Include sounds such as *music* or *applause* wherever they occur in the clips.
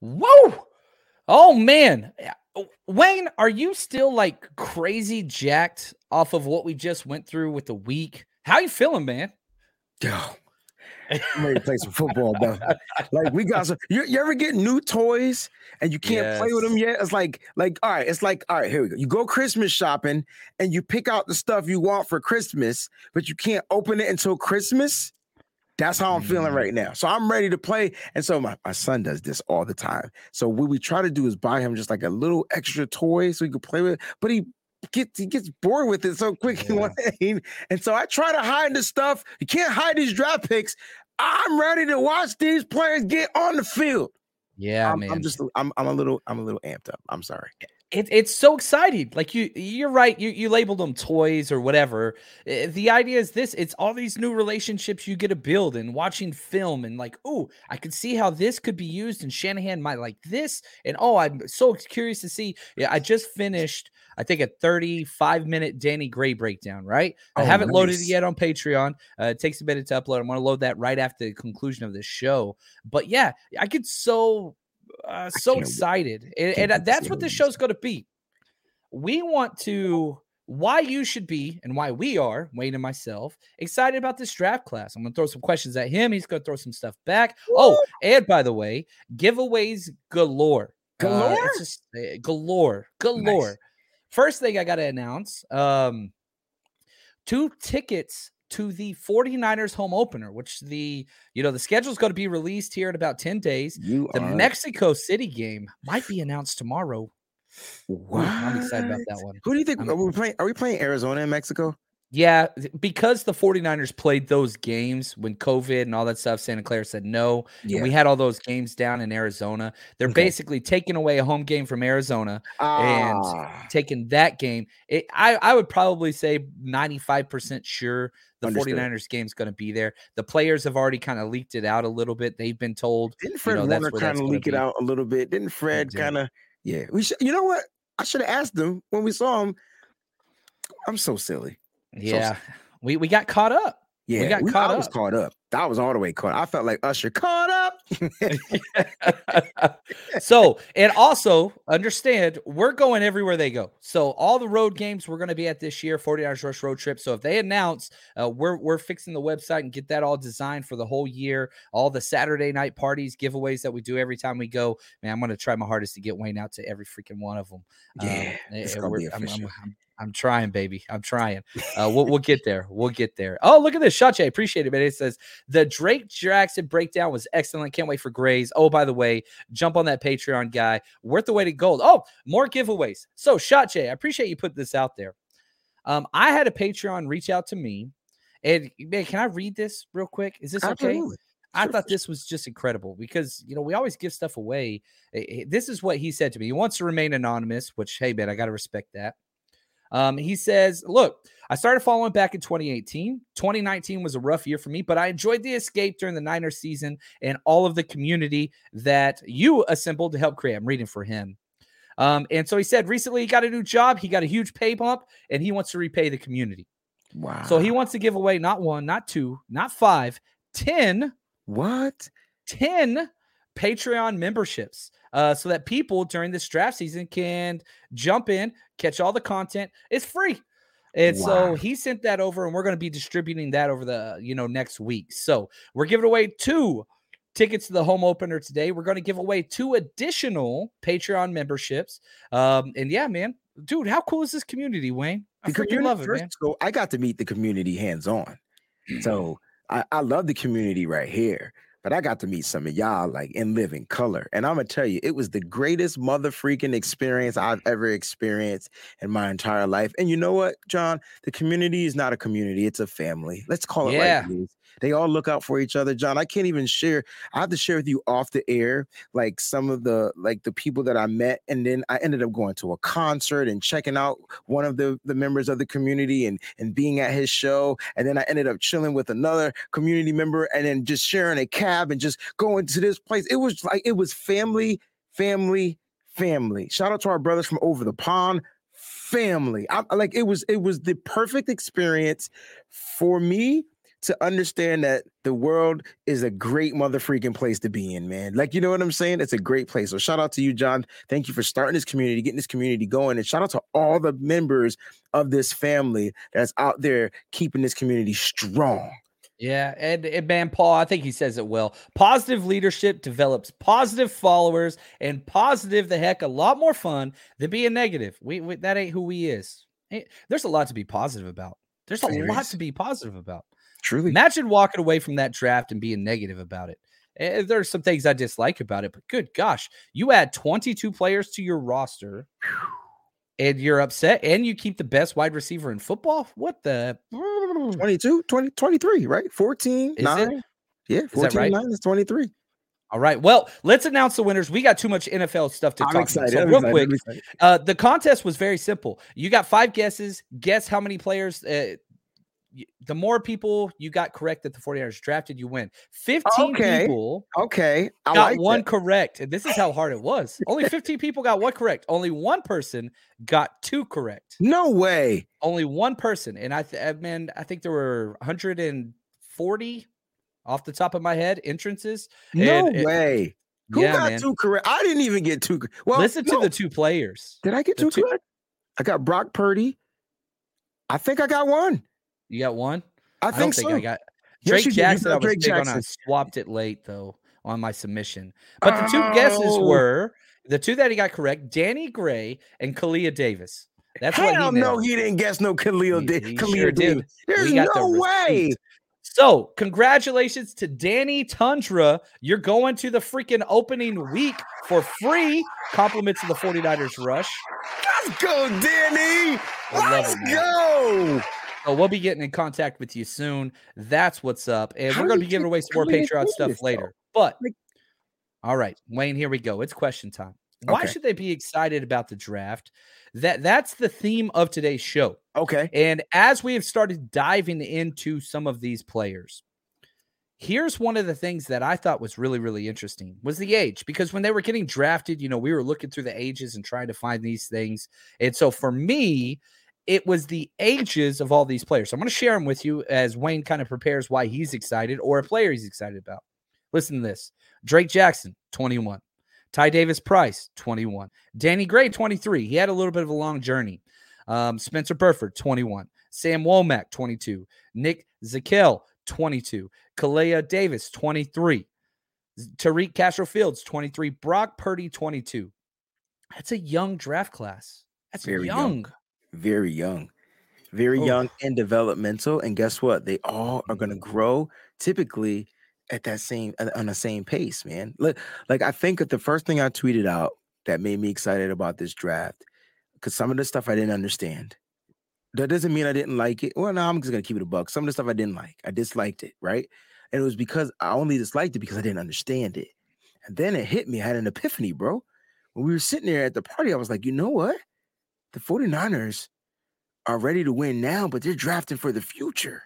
Whoa! Oh man, Wayne, are you still like crazy jacked off of what we just went through with the week? How you feeling, man? Yo, I'm ready to play some football, though. like we got some. You, you ever get new toys and you can't yes. play with them yet? It's like, like, all right, it's like, all right, here we go. You go Christmas shopping and you pick out the stuff you want for Christmas, but you can't open it until Christmas. That's how I'm mm feeling right now. So I'm ready to play. And so my, my son does this all the time. So what we try to do is buy him just like a little extra toy so he can play with it. But he gets he gets bored with it so quick. Yeah. *laughs* and so I try to hide the stuff. You can't hide these draft picks. I'm ready to watch these players get on the field. Yeah, I'm, man. I'm just I'm I'm a little I'm a little amped up. I'm sorry it, it's so exciting. Like you, you're right. You you labeled them toys or whatever. The idea is this: it's all these new relationships you get to build and watching film and like, oh, I can see how this could be used, and Shanahan might like this, and oh, I'm so curious to see. Yeah, I just finished. I think a 35 minute Danny Gray breakdown, right? I oh, haven't nice. loaded it yet on Patreon. Uh, it takes a minute to upload. I'm going to load that right after the conclusion of this show. But yeah, I could so uh, so excited, and, and that's what this show's going to be. We want to why you should be and why we are Wayne and myself excited about this draft class. I'm going to throw some questions at him. He's going to throw some stuff back. Woo! Oh, and by the way, giveaways galore. Galore, uh, just, uh, galore, galore. Nice. First thing I got to announce: um, two tickets to the 49ers home opener, which the you know the schedule is going to be released here in about 10 days. You the are... Mexico City game might be announced tomorrow. I'm excited about that one. Who do you think I'm, are we playing? Are we playing Arizona and Mexico? Yeah, because the 49ers played those games when COVID and all that stuff, Santa Clara said no. Yeah. we had all those games down in Arizona. They're okay. basically taking away a home game from Arizona ah. and taking that game. It, I, I would probably say 95% sure the Understood. 49ers game's going to be there. The players have already kind of leaked it out a little bit. They've been told. Didn't Fred you know, Warner kind of leak be. it out a little bit? Didn't Fred kind of? Yeah, we should. You know what? I should have asked them when we saw him. I'm so silly. Yeah, so we we got caught up. Yeah, we got we, caught I up. was caught up. I was all the way caught. I felt like Usher caught up. *laughs* so, and also understand we're going everywhere they go. So, all the road games we're going to be at this year, 49ers Rush Road Trip. So, if they announce, uh, we're we're fixing the website and get that all designed for the whole year. All the Saturday night parties, giveaways that we do every time we go. Man, I'm going to try my hardest to get Wayne out to every freaking one of them. Yeah, um, it's gonna be I'm, I'm, I'm, I'm trying, baby. I'm trying. Uh, we'll, we'll get there. We'll get there. Oh, look at this. Shache, appreciate it, man. It says the Drake Jackson breakdown was excellent. Can't wait for Grays. Oh, by the way, jump on that Patreon guy. Worth the wait to gold. Oh, more giveaways. So, Shache, I appreciate you put this out there. Um, I had a Patreon reach out to me. And man, can I read this real quick? Is this okay? I thought this was just incredible because you know we always give stuff away. This is what he said to me. He wants to remain anonymous, which hey man, I got to respect that. Um, he says, Look, I started following back in 2018. 2019 was a rough year for me, but I enjoyed the escape during the Niners season and all of the community that you assembled to help create. I'm reading for him. Um, and so he said recently he got a new job, he got a huge pay bump, and he wants to repay the community. Wow. So he wants to give away not one, not two, not five, 10. What? 10 Patreon memberships uh, so that people during this draft season can jump in, catch all the content. It's free. And wow. so he sent that over, and we're going to be distributing that over the you know next week. So we're giving away two tickets to the home opener today. We're going to give away two additional Patreon memberships. Um, and yeah, man, dude, how cool is this community, Wayne? I freaking love it, man. So I got to meet the community hands on. So I, I love the community right here but I got to meet some of y'all like in living color. And I'm gonna tell you, it was the greatest mother freaking experience I've ever experienced in my entire life. And you know what, John? The community is not a community, it's a family. Let's call it yeah. like it is. They all look out for each other. John, I can't even share. I have to share with you off the air, like some of the like the people that I met. And then I ended up going to a concert and checking out one of the, the members of the community and and being at his show. And then I ended up chilling with another community member and then just sharing a cab and just going to this place. It was like it was family, family, family. Shout out to our brothers from over the pond family. I, like it was it was the perfect experience for me to understand that the world is a great mother freaking place to be in, man. Like, you know what I'm saying? It's a great place. So shout out to you, John. Thank you for starting this community, getting this community going. And shout out to all the members of this family that's out there keeping this community strong. Yeah, and, and man, Paul, I think he says it well. Positive leadership develops positive followers, and positive the heck a lot more fun than being negative. We, we that ain't who we is. There's a lot to be positive about. There's a lot to be positive about. Truly. Imagine walking away from that draft and being negative about it. There are some things I dislike about it, but good gosh, you add 22 players to your roster and you're upset and you keep the best wide receiver in football. What the 22, 20, 23, right? 14, is 9. It? Yeah, 14, right? 9 is 23. All right. Well, let's announce the winners. We got too much NFL stuff to I'm talk excited, about. So, real excited, quick, uh, the contest was very simple. You got five guesses. Guess how many players uh, the more people you got correct that the 49ers drafted, you win. 15 okay. people okay. I got like one that. correct. And this is how hard it was. Only *laughs* 15 people got one correct. Only one person got two correct. No way. Only one person. And I, th- uh, man, I think there were 140 off the top of my head entrances. No and way. It, Who yeah, got man. two correct? I didn't even get two. Well, listen no. to the two players. Did I get two, two correct? I got Brock Purdy. I think I got one. You got one? I, I think, think so. I got Drake yes, Jackson. I was Drake Jackson. On, I swapped it late though on my submission. But the two oh. guesses were the two that he got correct: Danny Gray and Kalia Davis. That's Hell what he no, he didn't guess no Khalil, he, he Khalil sure Davis. There's no the way. So, congratulations to Danny Tundra. You're going to the freaking opening week for free. Compliments of the 49ers Rush. Let's go, Danny. Let's it, go. So we'll be getting in contact with you soon. That's what's up. And How we're going to be giving away some more Patreon stuff later. But all right, Wayne, here we go. It's question time. Why okay. should they be excited about the draft? That that's the theme of today's show. Okay. And as we have started diving into some of these players, here's one of the things that I thought was really really interesting was the age because when they were getting drafted, you know, we were looking through the ages and trying to find these things. And so for me, it was the ages of all these players. So I'm going to share them with you as Wayne kind of prepares why he's excited or a player he's excited about. Listen to this Drake Jackson, 21. Ty Davis Price, 21. Danny Gray, 23. He had a little bit of a long journey. Um, Spencer Burford, 21. Sam Womack, 22. Nick Zakelj, 22. Kalia Davis, 23. Tariq Castro Fields, 23. Brock Purdy, 22. That's a young draft class. That's Very young. young very young, very oh. young and developmental. And guess what? They all are going to mm-hmm. grow typically at that same on the same pace, man. Like, like I think that the first thing I tweeted out that made me excited about this draft, because some of the stuff I didn't understand. That doesn't mean I didn't like it. Well, no, I'm just gonna keep it a buck. Some of the stuff I didn't like, I disliked it, right? And it was because I only disliked it because I didn't understand it. And then it hit me. I had an epiphany, bro. When we were sitting there at the party, I was like, you know what? The 49ers are ready to win now, but they're drafting for the future.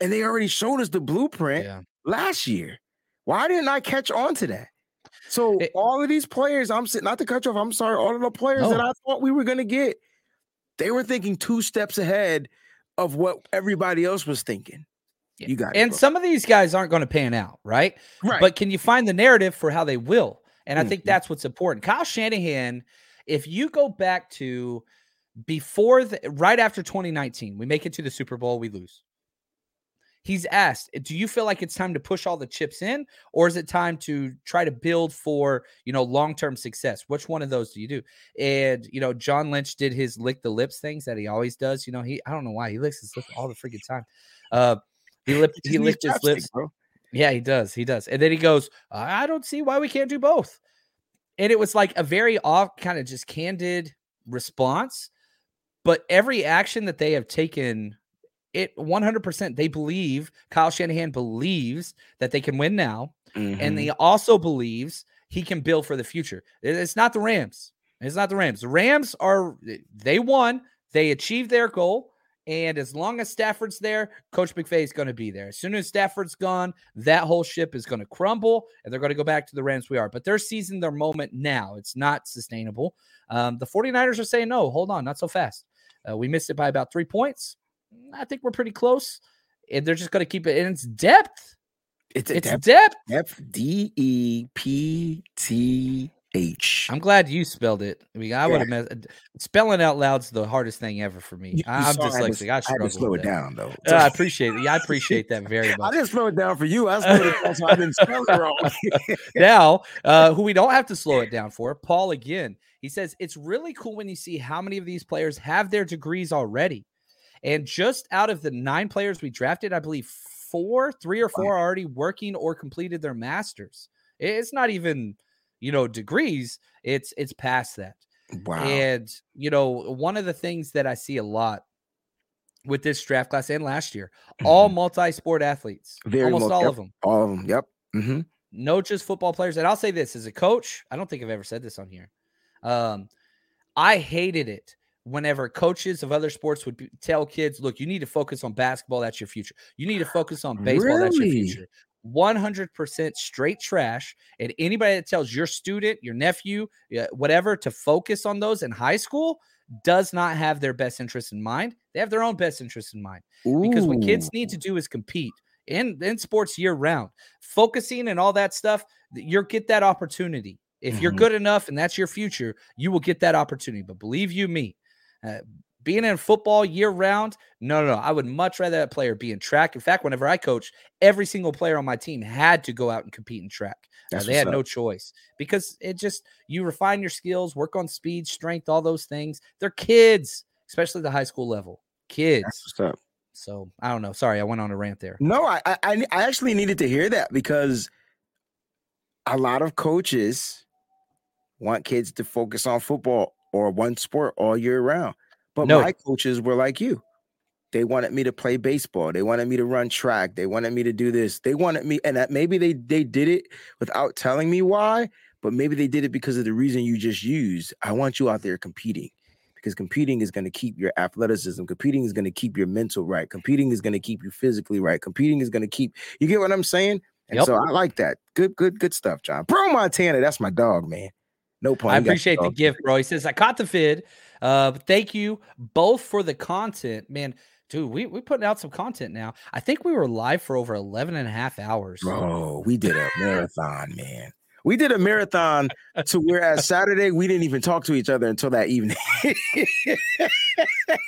And they already showed us the blueprint yeah. last year. Why didn't I catch on to that? So it, all of these players, I'm sitting not to cut you off. I'm sorry, all of the players no. that I thought we were gonna get, they were thinking two steps ahead of what everybody else was thinking. You got it. And bro. some of these guys aren't going to pan out, right? Right. But can you find the narrative for how they will? And mm-hmm. I think mm-hmm. that's what's important. Kyle Shanahan, if you go back to before the right after 2019, we make it to the Super Bowl, we lose. He's asked, "Do you feel like it's time to push all the chips in or is it time to try to build for, you know, long-term success? Which one of those do you do?" And, you know, John Lynch did his lick the lips things that he always does, you know, he I don't know why, he licks his lips all the freaking time. Uh he *laughs* lipped he licked his lips. Bro. Yeah, he does. He does. And then he goes, "I don't see why we can't do both." And it was like a very off kind of just candid response but every action that they have taken, it 100% they believe Kyle Shanahan believes that they can win now, mm-hmm. and he also believes he can build for the future. It's not the Rams. It's not the Rams. The Rams are they won. They achieved their goal. And as long as Stafford's there, Coach McVay is going to be there. As soon as Stafford's gone, that whole ship is going to crumble and they're going to go back to the Rams we are. But they're seizing their moment now. It's not sustainable. Um, the 49ers are saying, no, hold on, not so fast. Uh, we missed it by about three points. I think we're pretty close. And they're just going to keep it in its depth. It's, it's depth. depth. F D E P T H. I'm glad you spelled it. I mean, I would have messed. Spelling out loud's the hardest thing ever for me. You, I, am dyslexic. I, I struggle. I slow it down though. Uh, I appreciate it. Yeah, I *laughs* appreciate that very much. I didn't slow it down for you. I slowed it down so I didn't *laughs* spell it wrong. *laughs* now, uh, who we don't have to slow it down for, Paul again. He says it's really cool when you see how many of these players have their degrees already. And just out of the nine players we drafted, I believe four, three or four are already working or completed their masters. It's not even, you know, degrees. It's it's past that. Wow. And you know, one of the things that I see a lot with this draft class and last year, mm-hmm. all multi-sport athletes, Very almost all yep. of them, all of them. Yep. Mm-hmm. No, just football players. And I'll say this as a coach, I don't think I've ever said this on here. Um, I hated it whenever coaches of other sports would tell kids, look, you need to focus on basketball. That's your future. You need to focus on baseball. Really? That's your future. 100% straight trash. And anybody that tells your student, your nephew, whatever, to focus on those in high school does not have their best interest in mind. They have their own best interest in mind. Ooh. Because what kids need to do is compete in, in sports year round. Focusing and all that stuff, you'll get that opportunity. If mm-hmm. you're good enough and that's your future, you will get that opportunity. But believe you me, uh, being in football year round, no, no, no. I would much rather that player be in track. In fact, whenever I coach, every single player on my team had to go out and compete in track. Uh, they had up. no choice because it just you refine your skills, work on speed, strength, all those things. They're kids, especially the high school level. Kids. So I don't know. Sorry, I went on a rant there. No, I, I I actually needed to hear that because a lot of coaches want kids to focus on football or one sport all year round. But no. my coaches were like you. They wanted me to play baseball. They wanted me to run track. They wanted me to do this. They wanted me, and that maybe they they did it without telling me why, but maybe they did it because of the reason you just used. I want you out there competing because competing is going to keep your athleticism. Competing is going to keep your mental right. Competing is going to keep you physically right. Competing is going to keep you get what I'm saying? And yep. so I like that. Good, good, good stuff, John. Bro Montana, that's my dog, man. No point. I appreciate the gift, bro. He says, I caught the vid. Uh, thank you both for the content. Man, dude, we, we putting out some content now. I think we were live for over 11 and a half hours. Bro, we did a *laughs* marathon, man. We did a marathon to whereas Saturday we didn't even talk to each other until that evening. *laughs*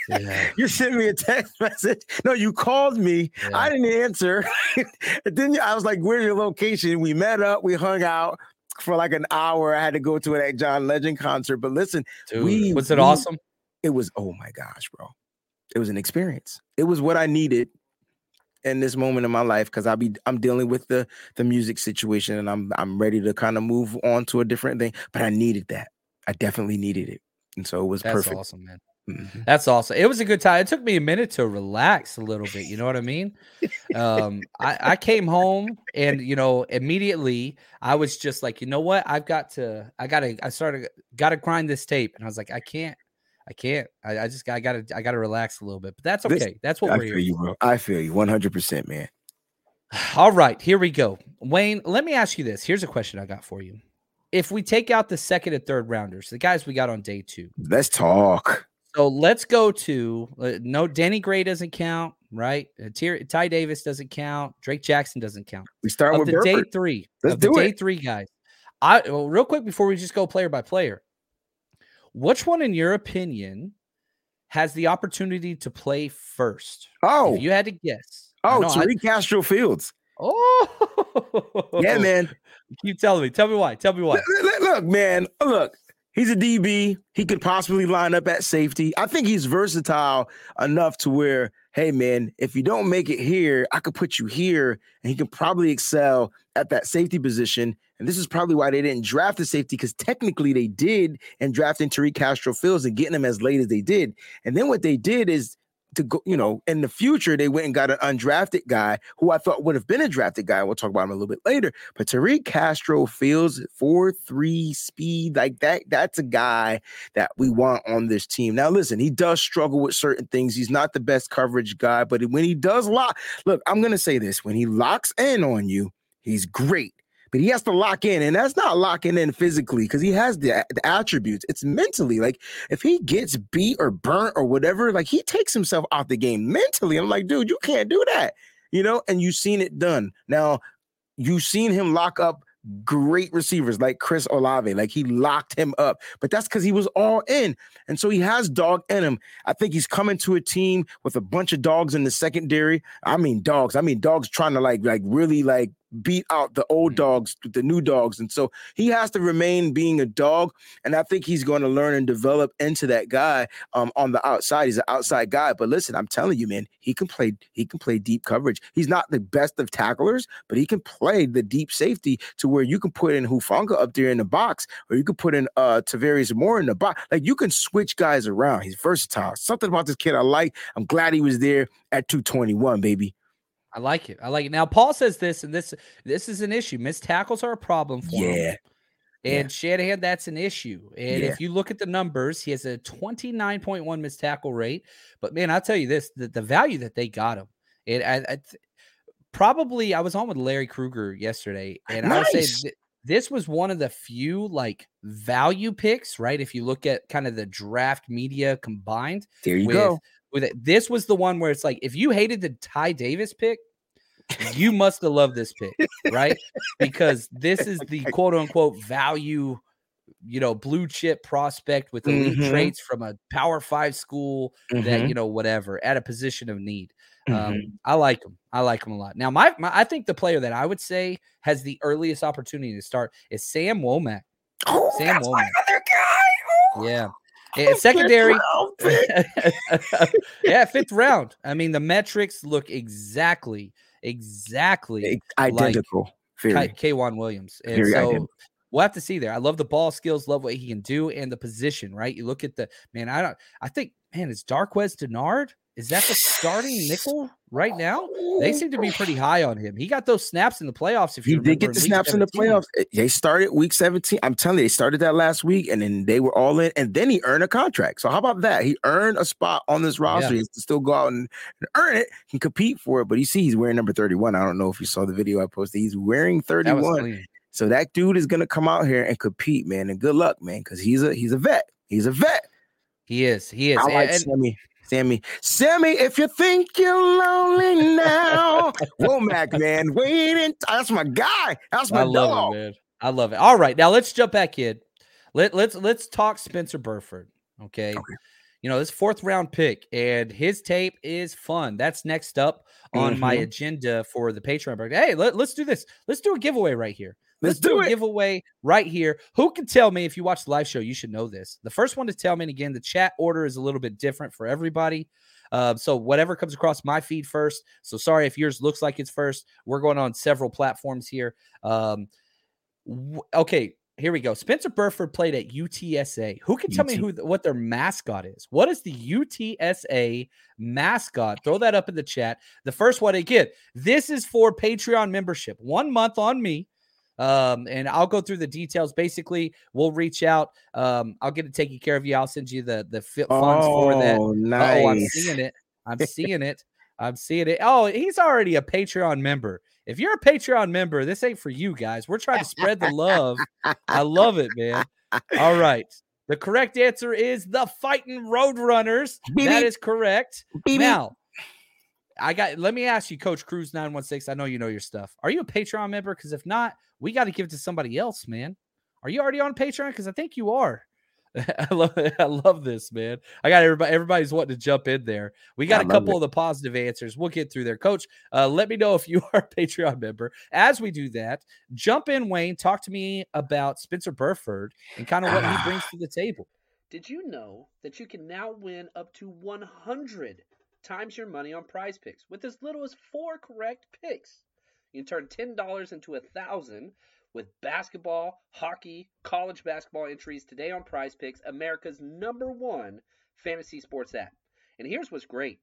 yeah. You sent me a text message. No, you called me. Yeah. I didn't answer. *laughs* then I was like, "Where's your location?" We met up. We hung out for like an hour. I had to go to an John Legend concert. But listen, Dude, we was it we, awesome? It was. Oh my gosh, bro! It was an experience. It was what I needed in this moment in my life because I'll be I'm dealing with the the music situation and I'm I'm ready to kind of move on to a different thing. But I needed that. I definitely needed it, and so it was That's perfect. Awesome, man. Mm-hmm. That's awesome. It was a good time. It took me a minute to relax a little bit. You know what I mean? Um, I, I came home and you know immediately I was just like, you know what? I've got to. I got to. I started. Got to grind this tape, and I was like, I can't. I can't. I, I just I gotta I gotta relax a little bit. But that's okay. This, that's what I we're feel here. You, bro. I feel you 100 percent man. *sighs* All right, here we go. Wayne, let me ask you this. Here's a question I got for you. If we take out the second and third rounders, the guys we got on day two, let's talk. So let's go to uh, no Danny Gray doesn't count, right? Uh, Ty, Ty Davis doesn't count. Drake Jackson doesn't count. We start of with the Burford. day three. Let's do the it. day three guys. I well, real quick before we just go player by player. Which one, in your opinion, has the opportunity to play first? Oh, if you had to guess. oh, know, Tariq Castro Fields. Oh, Yeah, man. *laughs* Keep telling me. Tell me why. Tell me why. Look, look, man. Look, he's a DB. He could possibly line up at safety. I think he's versatile enough to where, hey, man, if you don't make it here, I could put you here, and he can probably excel at that safety position. And this is probably why they didn't draft the safety because technically they did and drafting Tariq Castro Fields and getting him as late as they did. And then what they did is to go, you know, in the future, they went and got an undrafted guy who I thought would have been a drafted guy. We'll talk about him a little bit later. But Tariq Castro Fields four three speed, like that, that's a guy that we want on this team. Now, listen, he does struggle with certain things. He's not the best coverage guy, but when he does lock, look, I'm gonna say this: when he locks in on you, he's great. But he has to lock in, and that's not locking in physically because he has the, the attributes. It's mentally. Like if he gets beat or burnt or whatever, like he takes himself out the game mentally. I'm like, dude, you can't do that, you know. And you've seen it done. Now, you've seen him lock up great receivers like Chris Olave. Like he locked him up, but that's because he was all in. And so he has dog in him. I think he's coming to a team with a bunch of dogs in the secondary. I mean dogs. I mean dogs trying to like like really like beat out the old dogs, the new dogs. And so he has to remain being a dog. And I think he's going to learn and develop into that guy um, on the outside. He's an outside guy. But listen, I'm telling you, man, he can play, he can play deep coverage. He's not the best of tacklers, but he can play the deep safety to where you can put in Hufanga up there in the box, or you can put in uh Tarvarius Moore in the box. Like you can switch guys around. He's versatile. Something about this kid I like. I'm glad he was there at 221, baby. I like it. I like it. Now Paul says this, and this this is an issue. Missed tackles are a problem for him. Yeah. And Yeah. Shanahan, that's an issue. And Yeah. if you look at the numbers, he has a 29.1 missed tackle rate. But man, I'll tell you this the, the value that they got him. It I, I th- probably I was on with Larry Krueger yesterday, and I would say th- this was one of the few like value picks, right? If you look at kind of the draft media combined, There you with, go. With it. This was the one where it's like if you hated the Ty Davis pick, you must have loved this pick, right? Because this is the quote unquote value, you know, blue chip prospect with elite Mhm. traits from a power five school that, Mhm. you know, whatever, at a position of need. Um, Mhm. I like him. I like him a lot. Now, my, my I think the player that I would say has the earliest opportunity to start is Sam Womack. Oh, Sam that's my Womack. other guy. Oh, Yeah. Eh, oh, fifth And secondary, *laughs* yeah, fifth round. I mean, the metrics look exactly, exactly identical. Very. K- K'Waun Williams. And Very so identical. we'll have to see there. I love the ball skills, love what he can do, and the position, right? You look at the man, I don't I think, man, is Darqueze Dennard? Is that the starting nickel right now? They seem to be pretty oh. high on him. He got those snaps in the playoffs. If He you did get the snaps in the playoffs. They started week 17. I'm telling you, they started that last week and then they were all in. And then he earned a contract. So how about that? He earned a spot on this roster. He has to still go out and, and earn it and compete for it. But you see, he's wearing number 31. I don't know if you saw the video I posted. He's wearing 31. clean. So that dude is gonna come out here and compete, man. And good luck, man, because he's a he's a vet. He's a vet. He is. He is. I like And- Sammy. Sammy, Sammy, if you think you're lonely now, *laughs* Womack, man, waiting. That's my guy. That's my I love dog. it, man. I love it. All right, now let's jump back in. Let let's let's talk Spencer Burford. Okay. Okay. You know, this fourth round pick and his tape is fun. That's next up on my Mhm. agenda for the Patreon. Hey, let, let's do this. Let's do a giveaway right here. Let's do a it. giveaway right here. Who can tell me if you watch the live show? You should know this. The first one to tell me, and again, the chat order is a little bit different for everybody. Uh, so whatever comes across my feed first. So sorry if yours looks like it's first. We're going on several platforms here. Um, w- okay, here we go. Spencer Burford played at UTSA. Who can tell me who what their mascot is? What is the UTSA mascot? Throw that up in the chat. The first one again. This is for Patreon membership. One month on me. Um, and I'll go through the details. Basically, we'll reach out. Um, I'll get it taken care of you. I'll send you the the fit funds oh, for that. Nice. Oh, I'm seeing it. I'm *laughs* seeing it. I'm seeing it. Oh, he's already a Patreon member. If you're a Patreon member, this ain't for you guys. We're trying to spread the love. I love it, man. All right. The correct answer is the fighting Roadrunners. That is correct. Now, I got let me ask you, Coach Cruz 916. I know you know your stuff. Are you a Patreon member? Because if not, we got to give it to somebody else, man. Are you already on Patreon? Because I think you are. *laughs* I love it. *laughs* I love this, man. I got everybody everybody's wanting to jump in there. We got a couple it. of the positive answers. We'll get through there. Coach, uh, let me know if you *laughs* are a Patreon member. As we do that, jump in, Wayne. Talk to me about Spencer Burford and kind of what he brings *sighs* to the table. Did you know that you can now win up to 100 times your money on prize picks with as little as four correct picks? You can turn $10 into a thousand with basketball, hockey, college basketball entries today on Prize Picks, America's number one fantasy sports app. And here's what's great.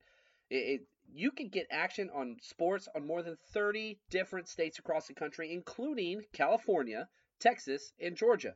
It, it, you can get action on sports on more than 30 different states across the country, including California, Texas, and Georgia.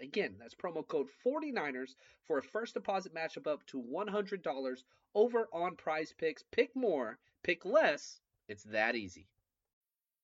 Again, that's promo code 49ers for a first deposit match of up to $100 over on prize picks. Pick more, pick less. It's that easy.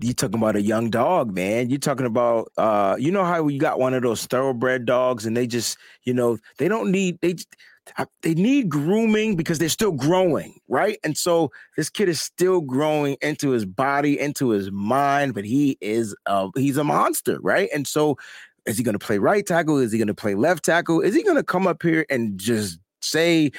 you're talking about a young dog, man. You're talking about uh, you know how you got one of those thoroughbred dogs and they just, you know, they don't need they they need grooming because they're still growing, right? And so this kid is still growing into his body, into his mind, but he is uh he's a monster, right? And so is he going to play right tackle? Is he going to play left tackle? Is he going to come up here and just say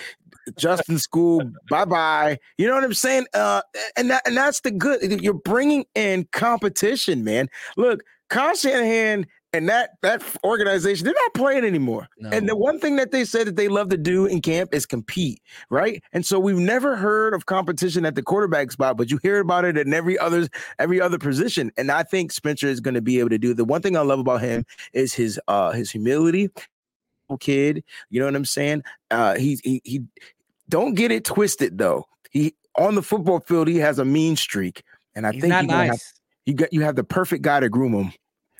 Justin Skule, bye bye. You know what I'm saying? Uh, and that and that's the good. You're bringing in competition, man. Look, Kyle Shanahan and that that organization, they're not playing anymore. No. And the one thing that they said that they love to do in camp is compete, right? And so we've never heard of competition at the quarterback spot, but you hear about it in every other every other position. And I think Spencer is going to be able to do. The one thing I love about him is his uh his humility kid. You know what I'm saying? Uh, he he he. Don't get it twisted though. He on the football field he has a mean streak, and I He's think not nice. Have, you got you have the perfect guy to groom him.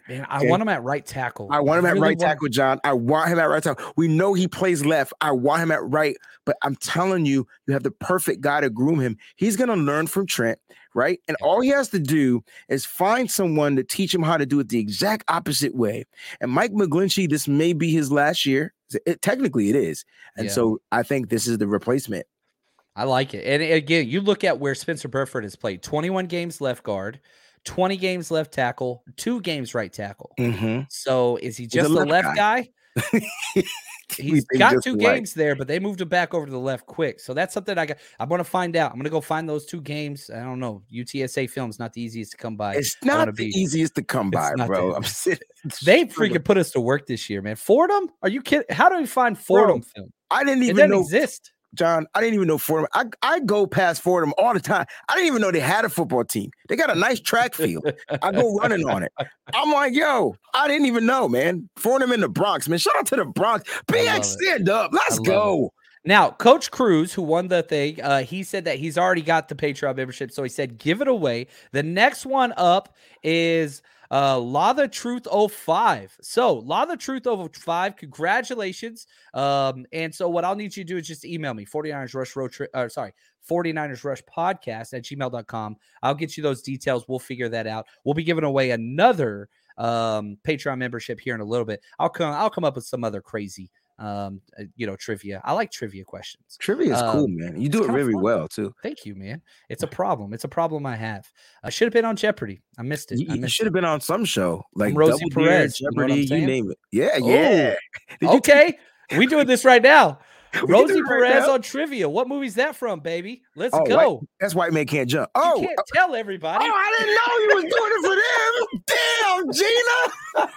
Man, I okay. want him at right tackle. I want him I at right want... tackle, John. I want him at right tackle. We know he plays left. I want him at right, but I'm telling you, you have the perfect guy to groom him. He's going to learn from Trent, right? And all he has to do is find someone to teach him how to do it the exact opposite way. And Mike McGlinchey, this may be his last year. It, technically, it is, and yeah. so I think this is the replacement. I like it. And again, you look at where Spencer Burford has played 21 games left guard. 20 games left tackle, two games right tackle. Mm-hmm. So is he just a left, left guy? guy? *laughs* He's got two games there, but they moved him back over to the left quick. So that's something I got. I'm going to find out. I'm going to go find those two games. I don't know. UTSA film's not the easiest to come by. It's not the be, easiest to come by, bro. I'm sitting. *laughs* They freaking put us to work this year, man. Fordham? Are you kidding? How do we find Fordham bro, film? I didn't even know exist. John, I didn't even know Fordham. I, I go past Fordham all the time. I didn't even know they had a football team. They got a nice track field. I go running on it. I'm like, yo, I didn't even know, man. Fordham in the Bronx, man. Shout out to the Bronx. BX, stand up. Let's go. It. Now, Coach Cruz, who won the thing, uh, he said that he's already got the Patreon membership. So he said, give it away. The next one up is – uh, Law the Truth 05. So, Law the Truth 05, congratulations. Um, and so, what I'll need you to do is just email me 49ers Rush Road Trip, uh, sorry, 49ers Rush Podcast at gmail.com. I'll get you those details. We'll figure that out. We'll be giving away another um, Patreon membership here in a little bit. I'll come. I'll come up with some other crazy um uh, you know trivia i like trivia questions. Trivia is um, cool man. You do it really well too. Thank you man. It's a problem. It's a problem i have. I should have been on jeopardy. I missed it. You, you should have been on some show like rosie Double perez jeopardy you, know you, name it. Yeah yeah. *laughs* Okay. We doing this right now. *laughs* Rosie Perez right on trivia. What movie's that from, baby? Let's oh, go. White, that's White Man Can't Jump. Oh, you can't uh, tell everybody. Oh, I didn't know you was doing it for them. *laughs* Damn, Gina.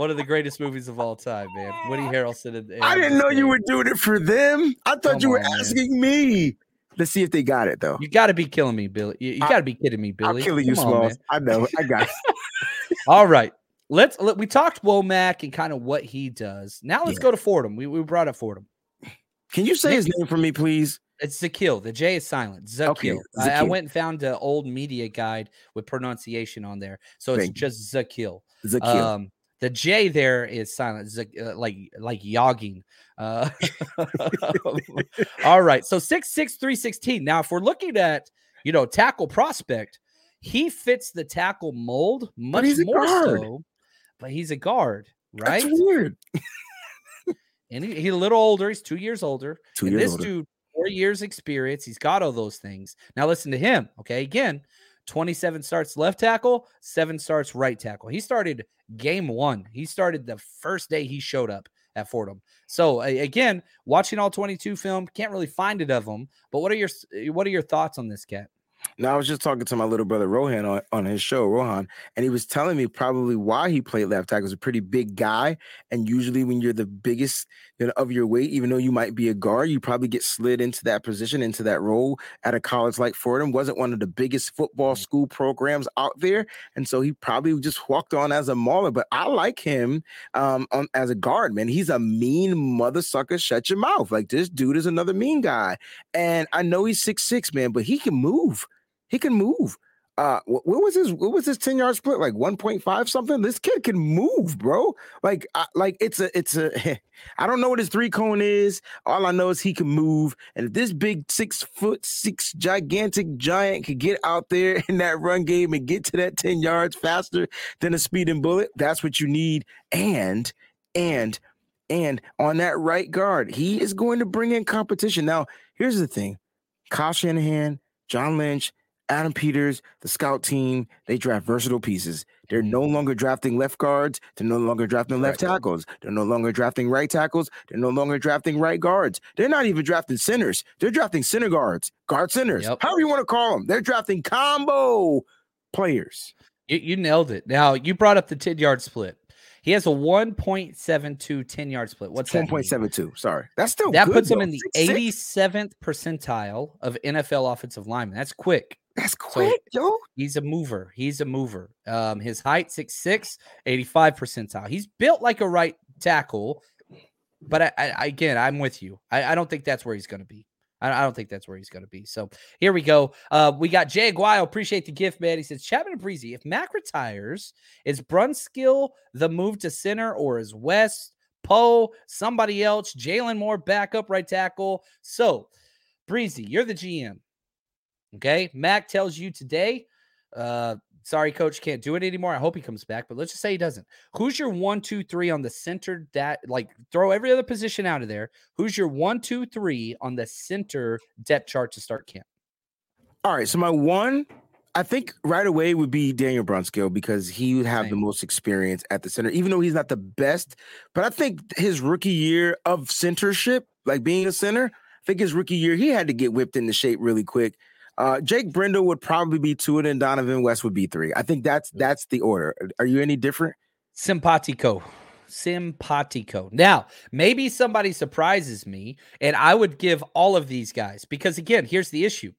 One of the greatest movies of all time, man. Woody Harrelson. And, and I didn't know you were doing it for them. I thought Come you were on, asking man. me. Let's see if they got it though. You got to be killing me, Billy. You, you got to be kidding me, Billy. I'm killing you, Smalls. I know. I got *laughs* it. all right let's let, we talked Womack and kind of what he does. Now let's yeah. go to Fordham. We, we brought up Fordham. Can you say his name for me, please? It's Zakelj. The J is silent. Zakelj. Okay, I, I, went and found an old media guide with pronunciation on there, so it's Thank just Zakelj. Zakelj. Um, the J there is silent, uh, like like yogging. Uh, *laughs* *laughs* all right, so six six three sixteen. Now, if we're looking at you know tackle prospect, he fits the tackle mold much more so but he's a guard, right? That's weird. and he, he's a little older. He's two years older. Two and years this older. dude, four years experience. He's got all those things. Now listen to him. Okay, again, 27 starts left tackle, seven starts right tackle. He started game one. He started the first day he showed up at Fordham. So again, watching all 22 film, can't really find it of him. But what are your what are your thoughts on this cat? Now I was just talking to my little brother Rohan on, on his show, Rohan, and he was telling me probably why he played left tackle. He's a pretty big guy, and usually when you're the biggest you know, of your weight, even though you might be a guard, you probably get slid into that position, into that role at a college like Fordham. wasn't one of the biggest football mm. school programs out there, and so he probably just walked on as a mauler. But I like him um, on, as a guard, man. He's a mean mother sucker. Shut your mouth, like this dude is another mean guy, and I know he's six six, man, but he can move. He can move. Uh, what, was his what was his 10 yard split like 1.5 something? This kid can move, bro. Like, like it's a it's a *laughs* I don't know what his three cone is. All I know is he can move. And if this big six foot six gigantic giant could get out there *laughs* in that run game and get to that 10 yards faster than a speeding bullet, that's what you need. And and and on that right guard, he is going to bring in competition. Now, here's the thing: Kyle Shanahan, John Lynch, Adam Peters, the scout team, they draft versatile pieces. They're no longer drafting left guards. They're no longer drafting left tackles. They're no longer drafting right tackles. They're no longer drafting right guards. They're not even drafting centers. They're drafting center guards, guard centers, yep. however you want to call them. They're drafting combo players. You, you nailed it. Now, you brought up the 10 yard split. He has a 1.72 10 yard split. What's 1.72? Sorry. That's still that good, puts though. him in the 87th percentile of NFL offensive linemen. That's quick. That's quick, so yo. He's a mover. He's a mover. Um, his height 6'6, 85 percentile. He's built like a right tackle, but I, I again, I'm with you. I, I don't think that's where he's going to be. I, I, don't think that's where he's going to be. So here we go. Uh, we got Jay Aguayo. Appreciate the gift, man. He says, Chapman and Breezy, if Mac retires, is Brunskill the move to center or is West, Poe, somebody else, Jaylon Moore backup right tackle? So, Breezy, you're the GM. Okay. Mac tells you today, uh, sorry, coach, can't do it anymore. I hope he comes back, but let's just say he doesn't. Who's your one, two, three on the center? That like throw every other position out of there. Who's your one, two, three on the center depth chart to start camp? All right. So my one, I think right away would be Daniel Brunskill because he would have Same. the most experience at the center, even though he's not the best. But I think his rookie year of centership, like being a center, I think his rookie year, he had to get whipped into shape really quick. Uh, Jake Brendel would probably be two, and then Donovan West would be three. I think that's that's the order. Are you any different? Simpatico. Simpatico. Now, maybe somebody surprises me, and I would give all of these guys because again, here's the issue.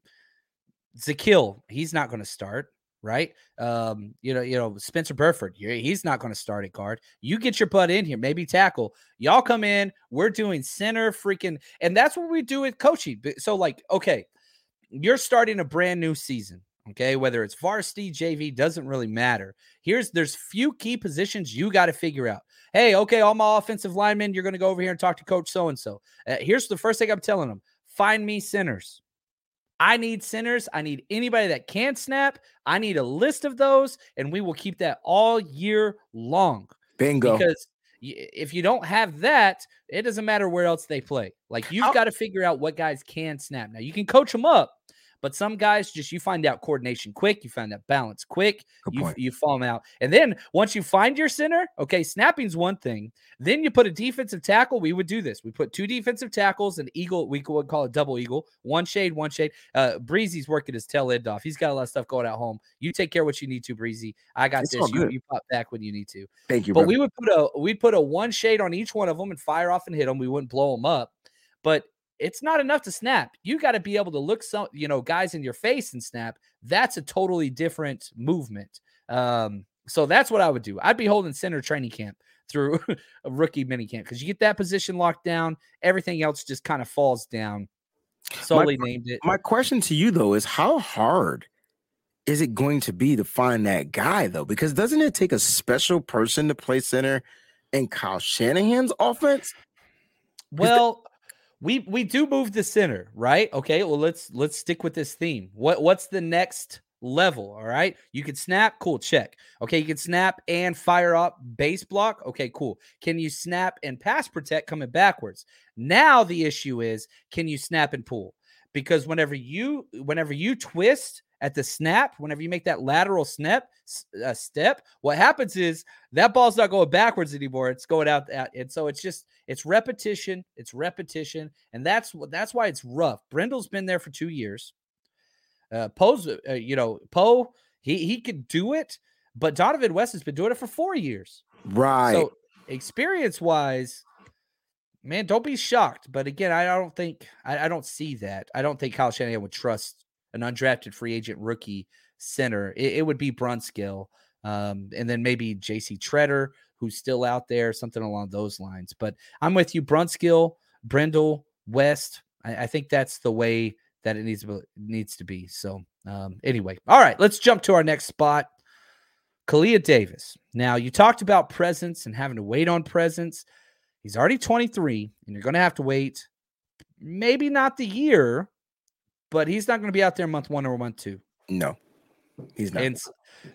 Zakelj, he's not going to start, right? Um, you know, you know, Spencer Burford, he's not going to start at guard. You get your butt in here, maybe tackle. Y'all come in. We're doing center, freaking, and that's what we do with coaching. So, like, okay, you're starting a brand new season. Okay, whether it's varsity, JV, doesn't really matter. Here's there's few key positions you got to figure out. Hey, okay, all my offensive linemen, you're going to go over here and talk to coach so and so. Here's the first thing I'm telling them: find me centers. I need centers. I need anybody that can snap. I need a list of those, and we will keep that all year long. Bingo. Because if you don't have that, it doesn't matter where else they play. Like you've got to figure out what guys can snap. Now you can coach them up, but some guys just you find out coordination quick, you find out balance quick, Good you point. you fall out. And then once you find your center, okay, snapping's one thing. Then you put a defensive tackle. We would do this. We put two defensive tackles, an eagle, we would call it double eagle, one shade, one shade. Uh Breezy's working his tail end off. He's got a lot of stuff going at home. You take care of what you need to, Breezy. I got It's this. You, you pop back when you need to. Thank you, But brother. we would put a we'd put a one shade on each one of them and fire off and hit them. We wouldn't blow them up, but it's not enough to snap. You got to be able to look some you know guys in your face and snap. That's a totally different movement. Um, so that's what I would do. I'd be holding center training camp through *laughs* a rookie mini camp because you get that position locked down. Everything else just kind of falls down. Solely named it. My question to you though is how hard is it going to be to find that guy though? Because doesn't it take a special person to play center in Kyle Shanahan's offense? Well, we we do move the center, right? Okay, well let's let's stick with this theme. What what's the next level? All right, you can snap, cool, check. Okay, you can snap and fire up base block. Okay, cool. Can you snap and pass protect coming backwards? Now the issue is, can you snap and pull? Because whenever you whenever you twist at the snap, whenever you make that lateral snap uh, step, what happens is that ball's not going backwards anymore. It's going out, out, and so it's just it's repetition, it's repetition, and that's that's why it's rough. Brendel's been there for two years. Uh, Poe's, uh, you know, Poe, he he could do it, but Donovan West has been doing it for four years. Right. So experience wise, man, don't be shocked. But again, I don't think I, I don't see that. I don't think Kyle Shanahan would trust an undrafted free agent rookie center. It, it would be Brunskill, um, and then maybe J.C. Tretter, who's still out there, something along those lines. But I'm with you, Brunskill, Brendel, West. I, I think that's the way that it needs to be, needs to be. So um, anyway, all right, let's jump to our next spot. Kalia Davis. Now, you talked about presence and having to wait on presence. He's already 23, and you're going to have to wait maybe not the year, but he's not going to be out there month one or month two. no, he's not. And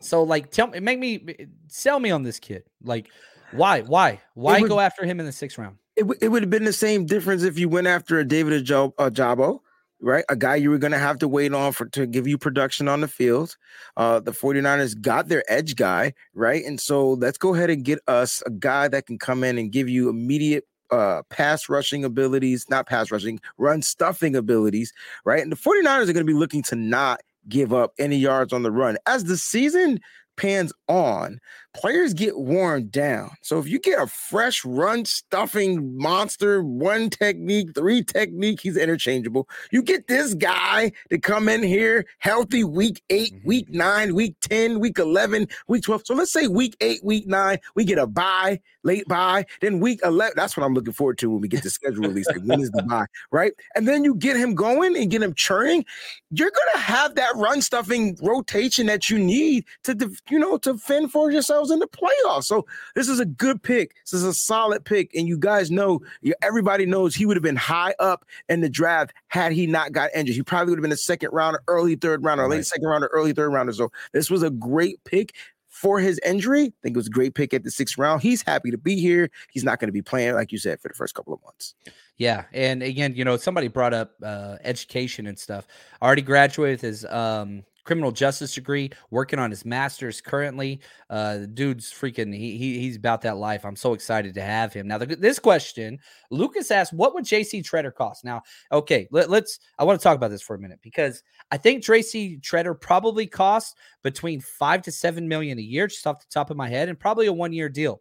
so, like, tell me, make me sell me on this kid. Like, why, why, why would- go after him in the sixth round? it, w- it would have been the same difference if you went after a David Ojabo, right? A guy you were going to have to wait on for to give you production on the field. Uh, the 49ers got their edge guy, right? And so let's go ahead and get us a guy that can come in and give you immediate uh pass rushing abilities, not pass rushing, run stuffing abilities, right? And the 49ers are going to be looking to not give up any yards on the run. As the season pans on, players get worn down. So if you get a fresh run stuffing monster, one technique, three technique, he's interchangeable. You get this guy to come in here healthy week 8 Mhm. week nine, week 10, week 11, week 12. So let's say week eight, week nine, we get a bye, late bye. Then week 11, that's what I'm looking forward to when we get the schedule released. Like, when is the bye, right? And then you get him going and get him churning. You're going to have that run stuffing rotation that you need to, you know, to fend for yourselves in the playoffs. So this is a good pick. This is a solid pick. And you guys know, everybody knows he would have been high up in the draft had he not got injured. He probably would have been a second rounder, early third rounder, Right. late second rounder, early third rounder. So this was a great pick for his injury. I think it was a great pick at the sixth round. He's happy to be here. He's not going to be playing, like you said, for the first couple of months. Yeah, and again, you know, somebody brought up uh, education and stuff. Already graduated with his um, criminal justice degree, working on his master's currently. Uh, the dude's freaking. He, he he's about that life. I'm so excited to have him. Now, the, this question, Lucas asked, "What would J.C. Tretter cost?" Now, okay, let, let's. I want to talk about this for a minute because I think J.C. Tretter probably costs between five to seven million a year, just off the top of my head, and probably a one year deal.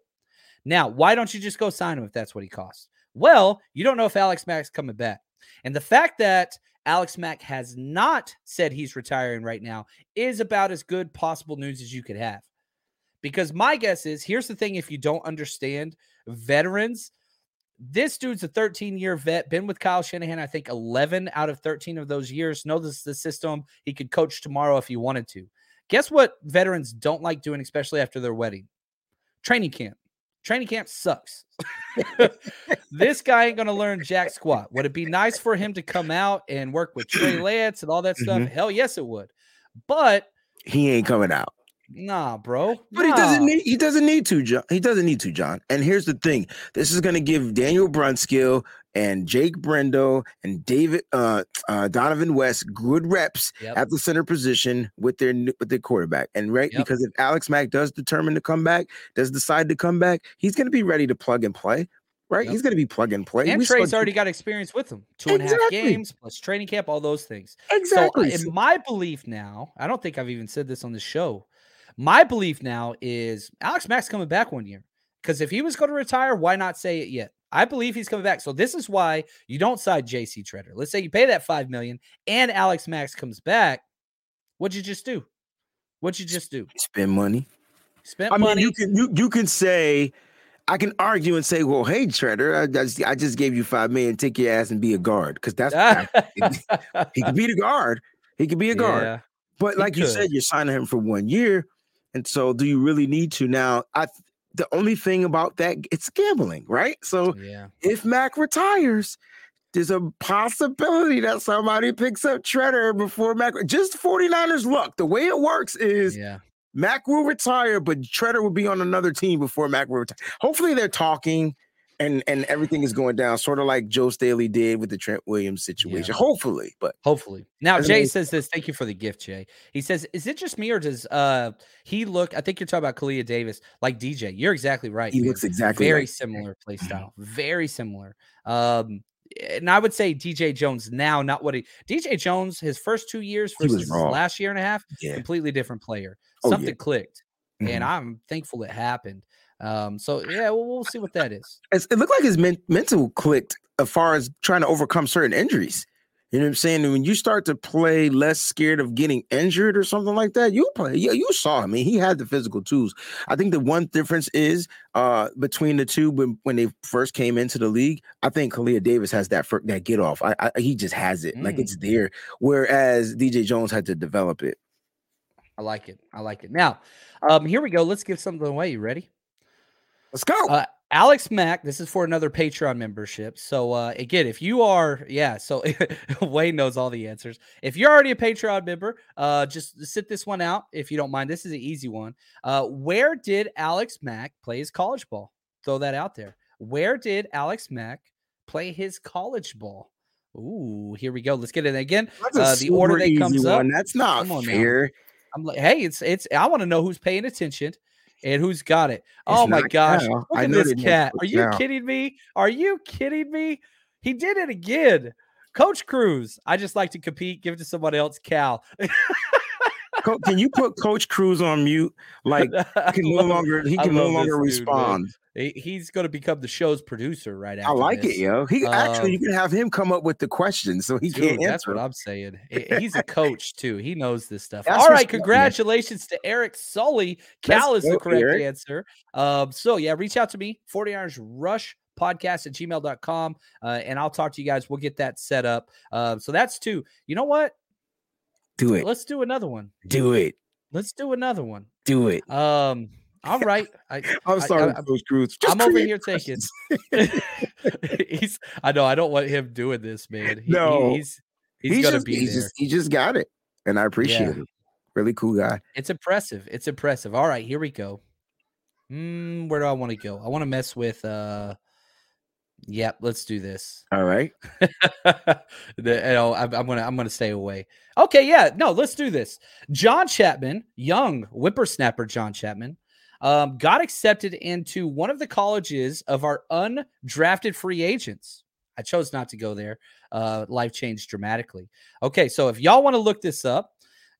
Now, why don't you just go sign him if that's what he costs? Well, you don't know if Alex Mack's coming back. And the fact that Alex Mack has not said he's retiring right now is about as good possible news as you could have. Because my guess is here's the thing if you don't understand veterans, this dude's a 13 year vet, been with Kyle Shanahan, I think 11 out of 13 of those years, knows the system. He could coach tomorrow if he wanted to. Guess what veterans don't like doing, especially after their wedding? Training camp. Training camp sucks. this guy ain't gonna learn jack squat. Would it be nice for him to come out and work with Trey *laughs* Lance and all that stuff? Mhm. Hell yes, it would. But He ain't coming out. nah, bro. But he doesn't need he doesn't need to, John. He doesn't need to, John. And here's the thing: this is going to give Daniel Brunskill and Jake Brendel and David uh, uh, Donovan West good reps Yep. at the center position with their with their quarterback. And right Yep. because if Alex Mack does determine to come back, does decide to come back, he's going to be ready to plug and play. Right? Yep. He's going to be plug and play. And We Trey's already got experience with him. Two and a half Exactly. games plus training camp, all those things. exactly. So, uh, in my belief now, I don't think I've even said this on the show. My belief now is Alex Mack's coming back one year because if he was going to retire, why not say it yet? I believe he's coming back. So this is why you don't side JC Tretter. Let's say you pay that five million and Alex Max comes back. What'd you just do? What'd you just do? spend money. Spent I mean, money. you can you you can say, I can argue and say, well, hey, Tretter, I just I just gave you five million, take your ass and be a guard because that's *laughs* he could be the guard. He could be a guard. Yeah. But like you could. said, you're signing him for one year, and so do you really need to now? I the only thing about that it's gambling, right? So Yeah. if Mack retires. There's a possibility that somebody picks up Tretter before Mack. Just 49ers luck. The way it works is Yeah. Mack will retire, but Tretter will be on another team before Mack will retire. Hopefully, they're talking and and everything is going down, sort of like Joe Staley did with the Trent Williams situation. Yeah. Hopefully, but Hopefully. Now Jay says this. Thank you for the gift, Jay. He says, "Is it just me or does uh he look? I think you're talking about Kalia Davis, like DJ. You're exactly right. he man. looks exactly very like- similar play style. Very similar. Um, and I would say DJ Jones now, not what he DJ Jones, his first two years versus last year and a half, Yeah. completely different player. Oh, yeah. Something clicked, Mhm. and I'm thankful it happened. Um, so yeah, we'll, we'll see what that is. It looked like his men- mental clicked as far as trying to overcome certain injuries. You know what I'm saying? When you start to play less scared of getting injured or something like that, you play. Yeah, you saw. I mean, he had the physical tools. I think the one difference is uh between the two when, when they first came into the league. I think Kalia Davis has that fir- that get off. I, I he just has it like Mm. it's there. Whereas DJ Jones had to develop it. I like it. I like it. Now, um, here we go. Let's give something away. You ready? Let's go. Uh, Alex Mack, this is for another Patreon membership. So uh, again, if you are, yeah, so *laughs* Wayne knows all the answers. If you're already a Patreon member, uh, just sit this one out if you don't mind. This is an easy one. Uh, where did Alex Mack play his college ball? Throw that out there. Where did Alex Mack play his college ball? Ooh, here we go. Let's get it again. Uh, the order that comes up. one. That's not Come on now. fair. I'm like, hey, it's it's. I want to know who's paying attention and who's got it. oh It's my gosh! Look I at this cat. Are you kidding me? Are you kidding me? He did it again. Coach Cruz. I just like to compete. Give it to someone else. Cal. *laughs* Co- can you put Coach Cruz on mute? Like he can no *laughs* longer he can no longer this dude, respond. he's going to become the show's producer right after. I like this. it, yo. He actually you Um, can have him come up with the questions so he Dude, can't that's answer. what I'm saying. He's a coach too. He knows this stuff. That's All right, congratulations to Eric Sully. Cal is the correct Eric. answer. Um, so yeah, reach out to me, 49ers Rush podcast at gmail.com. Uh, and I'll talk to you guys. We'll get that set up. Uh, so that's two. You know what? Do it. Let's do another one. Do it. Let's do another one. Do it. Um, all *laughs* right. I, I'm I- sorry, I- Coach Cruz. Just I'm over here taking. *laughs* *laughs* he's. I know. I don't want him doing this, man. He- he- No. he's he's, gonna just, be he's there. just he just got it. And I appreciate Yeah. it. Really cool guy. It's impressive. It's impressive. All right, here we go. Mm, where do I want to go? I want to mess with. uh Yep, let's do this. All right. *laughs* the, you know, I'm, I'm gonna I'm gonna stay away. Okay, yeah, no, let's do this. John Chapman, young whippersnapper John Chapman, um, got accepted into one of the colleges of our undrafted free agents. I chose not to go there. Uh, life changed dramatically. Okay, so if y'all want to look this up,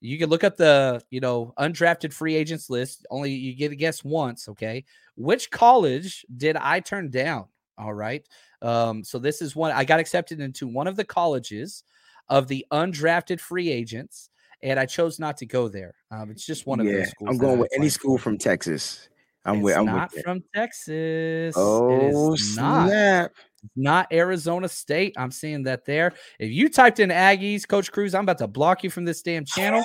you can look up the you know undrafted free agents list. Only you get to guess once. Okay, which college did I turn down? All right. Um, so this is one I got accepted into one of the colleges of the undrafted free agents, and I chose not to go there. Um, it's just one of yeah, those schools. I'm going with any school from Texas. I'm it's with I'm not with from Texas. Oh it is not. snap. Not Arizona State. I'm seeing that there. If you typed in Aggies, Coach Cruz, I'm about to block you from this damn channel.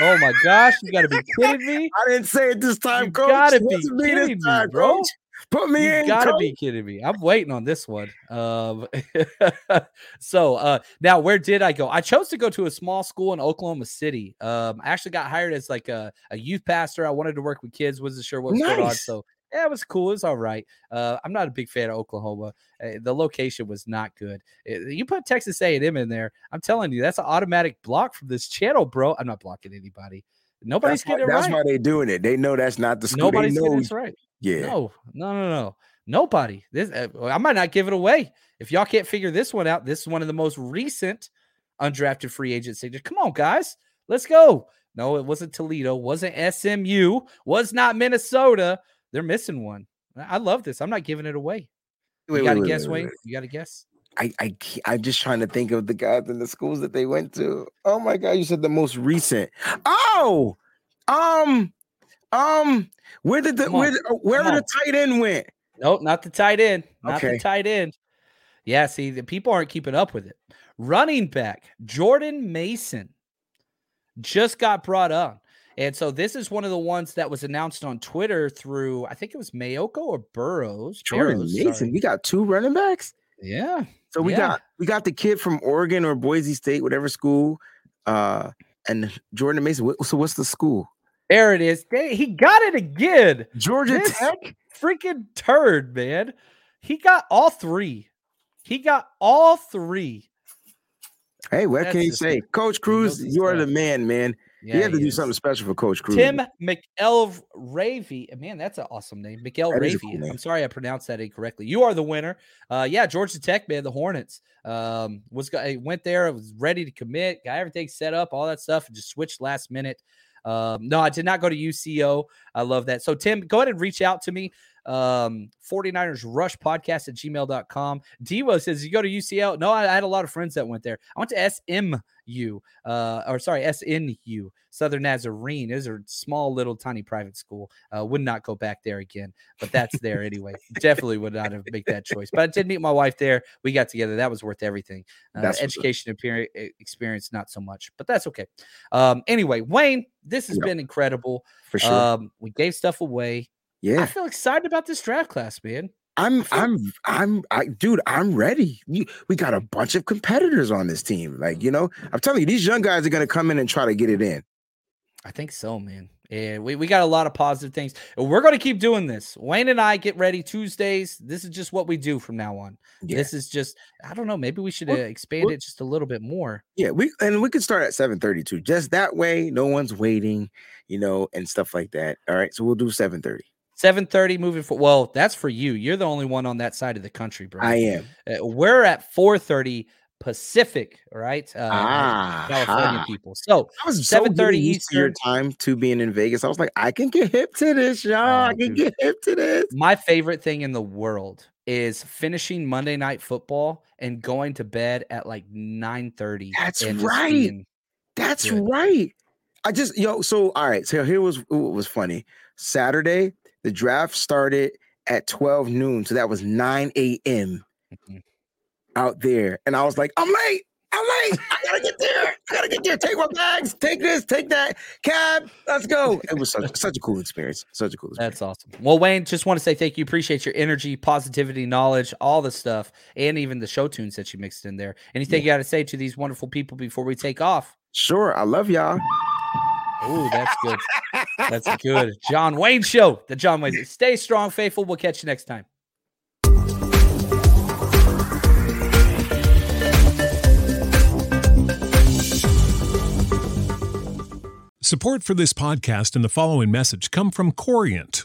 Oh my gosh, you got to be kidding me! *laughs* I didn't say it this time, You coach. gotta be kidding me, time, bro. coach. Put me you in. gotta coach. be kidding me. I'm waiting on this one. Um, *laughs* so uh, now where did I go? I chose to go to a small school in Oklahoma City. Um, I actually got hired as like a, a youth pastor. I wanted to work with kids, wasn't sure what was going on. So yeah, it was cool. It was all right. Uh, I'm not a big fan of Oklahoma. Uh, the location was not good. Uh, you put Texas A&M in there, I'm telling you, that's an automatic block from this channel, bro. I'm not blocking anybody. Nobody's That's, why, getting it that's right. why they're doing it. They know that's not the school. Nobody's they getting know, this right. yeah. No, no, no, no. Nobody. This uh, I might not give it away. If y'all can't figure this one out, this is one of the most recent undrafted free agent signatures. Come on, guys. Let's go. No, it wasn't Toledo, wasn't SMU, was not Minnesota. They're missing one. I love this. I'm not giving it away. Wait, you got to guess, wait, wait. You got to guess. I, I I'm just trying to think of the guys in the schools that they went to. Oh my god, you said the most recent. Oh, um, um, where did the Come on, where the- wherever come the tight end went? Nope, not the tight end. Not Okay. the tight end. Yeah, see, the people aren't keeping up with it. Running back Jordan Mason just got brought up. And so this is one of the ones that was announced on Twitter through I think it was Mayoko or Burrows. Jordan Barrows, Mason. sorry. We got two running backs. Yeah. So we Yeah. got we got the kid from Oregon or Boise State, whatever school, uh, and Jordan Mason. So what's the school? There it is. They- he got it again. Georgia This- Tech. Freaking turd, man. He got all three. He got all three. Hey, what That's can you say, Coach Cruz? You are the man, man. Yeah, you have to he do is. something special for Coach Cruz. Tim McElravy. Man, that's an awesome name. That is a McElravy. cool name. I'm sorry I pronounced that incorrectly. You are the winner. Uh, yeah, Georgia Tech, man, the Hornets. Um, was went there, was ready to commit, got everything set up, all that stuff, and just switched last minute. Um, no, I did not go to UCO. I love that. So, Tim, go ahead and reach out to me. Um, 49ers Rush Podcast at gmail.com. Devo says, You go to UCL? No, I, I had a lot of friends that went there. I went to SMU, uh, or sorry, SNU, Southern Nazarene. It was a small, little, tiny private school. Uh, would not go back there again, but that's there anyway. *laughs* Definitely would not have made that choice. But I did meet my wife there. We got together. That was worth everything. Uh, That's what's up. education appear- experience, not so much, but that's okay. Um, anyway, Wayne, this has Yep. been incredible. for sure. Um, we gave stuff away. I feel excited about this draft class, man. I'm, I'm, I'm, I, dude, I'm ready. We, we got a bunch of competitors on this team. Like, you know, I'm telling you, these young guys are gonna come in and try to get it in. I think so, man. And we, we got a lot of positive things. And We're going to keep doing this. Wayne and I get ready Tuesdays. This is just what we do from now on. Yeah, This is just, I don't know, maybe we should uh, Well- expand it just a little bit more. yeah. We and we could start at 7:32. Just that way, no one's waiting, you know, and stuff like that. All right, so we'll do 7:30. 7:30 moving for well, that's for you. You're the only one on that side of the country, bro. I am. Uh, we're at 4:30 Pacific, right? Uh, Ah, California ha. people. So I was so 7:30 getting used your Eastern. time to being in Vegas. I was like, I can get hip to this, y'all. Oh, I can dude. get hip to this. my favorite thing in the world is finishing Monday night football and going to bed at like 9:30. That's right. That's Good. right. I just yo. So all right. So here was what was funny. Saturday, the draft started at 12 noon, so that was 9 a.m. Mhm. out there, and I was like, I'm late. I'm late. I gotta get there. I gotta get there. Take my bags. Take this. Take that. Cab. Let's go. It was such, such a cool experience. Such a cool experience. That's awesome. Well, Wayne, just want to say thank you. Appreciate your energy, positivity, knowledge, all the stuff, and even the show tunes that you mixed in there. Anything you got to say to these wonderful people before we take off? Sure. I love y'all. Oh, that's good. That's good. John Wayne Show. The John Wayne. Stay strong, faithful. We'll catch you next time. Support for this podcast and the following message come from Corient.